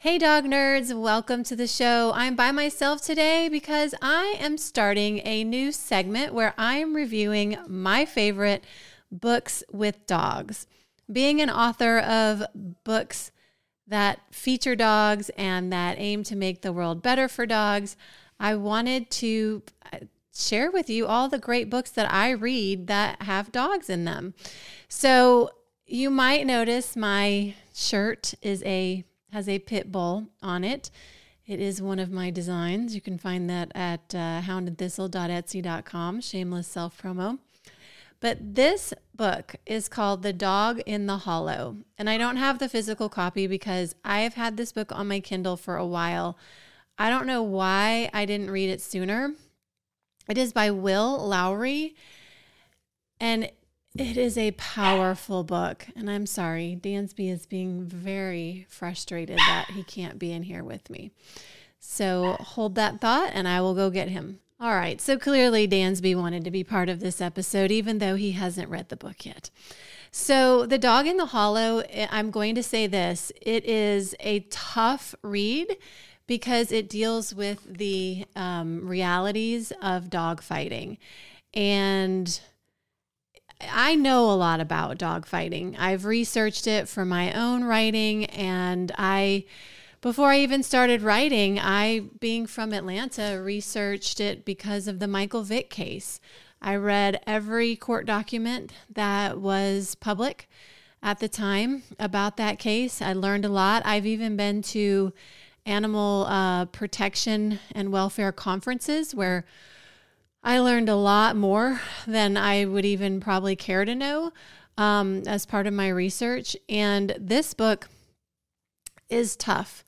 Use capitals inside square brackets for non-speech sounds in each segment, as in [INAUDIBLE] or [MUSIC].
Hey, dog nerds, welcome to the show. I'm by myself today because I am starting a new segment where I am reviewing my favorite books with dogs. Being an author of books that feature dogs and that aim to make the world better for dogs, I wanted to uh, share with you all the great books that I read that have dogs in them. So, you might notice my shirt is a has a pit bull on it. It is one of my designs. You can find that at uh, houndandthistle.etsy.com, shameless self promo. But this book is called The Dog in the Hollow. And I don't have the physical copy because I have had this book on my Kindle for a while. I don't know why I didn't read it sooner. It is by Will Lowrey. And it is a powerful book. And I'm sorry, Dansby is being very frustrated that he can't be in here with me. So hold that thought and I will go get him. All right. So clearly, Dansby wanted to be part of this episode, even though he hasn't read the book yet. So, The Dog in the Hollow, eh, I'm going to say this it is a tough read because it deals with the um, realities of dog fighting. And I know a lot about dog fighting. I've researched it for my own writing and I before I even started writing, I being from Atlanta researched it because of the Michael Vick case. I read every court document that was public at the time about that case. I learned a lot. I've even been to animal uh, protection and welfare conferences where I learned a lot more than I would even probably care to know um, as part of my research. And this book is tough.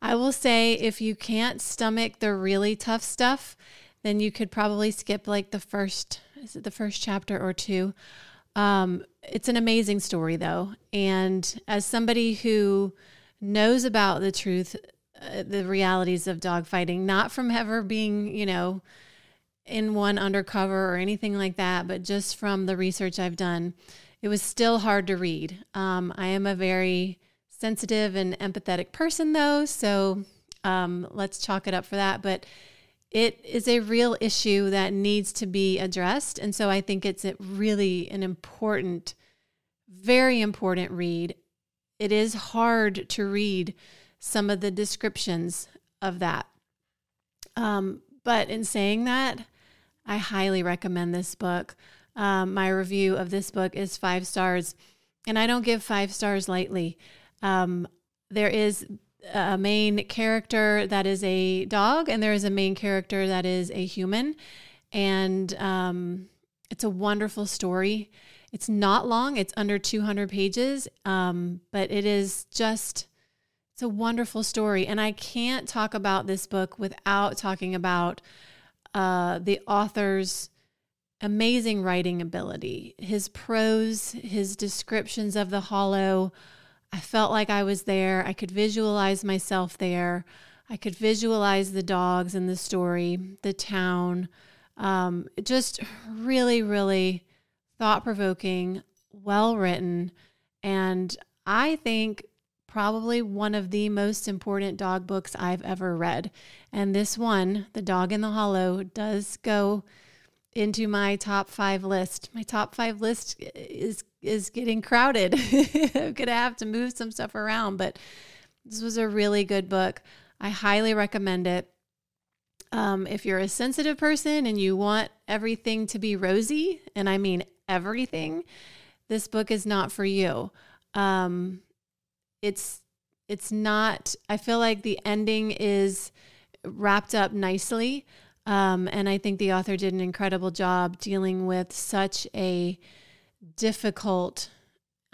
I will say if you can't stomach the really tough stuff, then you could probably skip like the first is it the first chapter or two. Um, it's an amazing story though, and as somebody who knows about the truth, uh, the realities of dogfighting, not from ever being you know in one undercover or anything like that, but just from the research I've done, it was still hard to read. Um, I am a very sensitive and empathetic person, though, so um, let's chalk it up for that. But it is a real issue that needs to be addressed. And so I think it's really an important, very important read. It is hard to read some of the descriptions of that. Um, but in saying that, I highly recommend this book. Um, my review of this book is five stars, and I don't give five stars lightly. Um, there is a main character that is a dog, and there is a main character that is a human, and um, it's a wonderful story. It's not long; it's under 200 pages, um, but it is just. It's a wonderful story. And I can't talk about this book without talking about uh, the author's amazing writing ability, his prose, his descriptions of the hollow. I felt like I was there. I could visualize myself there. I could visualize the dogs in the story, the town. Um, just really, really thought provoking, well written. And I think probably one of the most important dog books I've ever read. And this one, The Dog in the Hollow, does go into my top five list. My top five list is is getting crowded. [LAUGHS] I'm gonna have to move some stuff around, but this was a really good book. I highly recommend it. Um, if you're a sensitive person and you want everything to be rosy, and I mean everything, this book is not for you. Um, it's it's not i feel like the ending is wrapped up nicely um, and i think the author did an incredible job dealing with such a difficult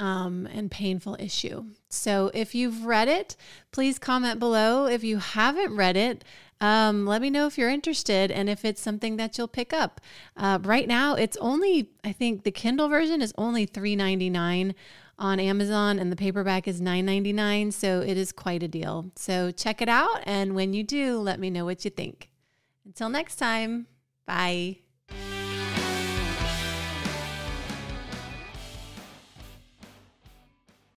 um, and painful issue. So if you've read it please comment below. If you haven't read it um, let me know if you're interested and if it's something that you'll pick up uh, right now it's only i think the kindle version is only $3.99 on Amazon and the paperback is $9.99, so it is quite a deal. So check it out and when you do, let me know what you think. Until next time, bye.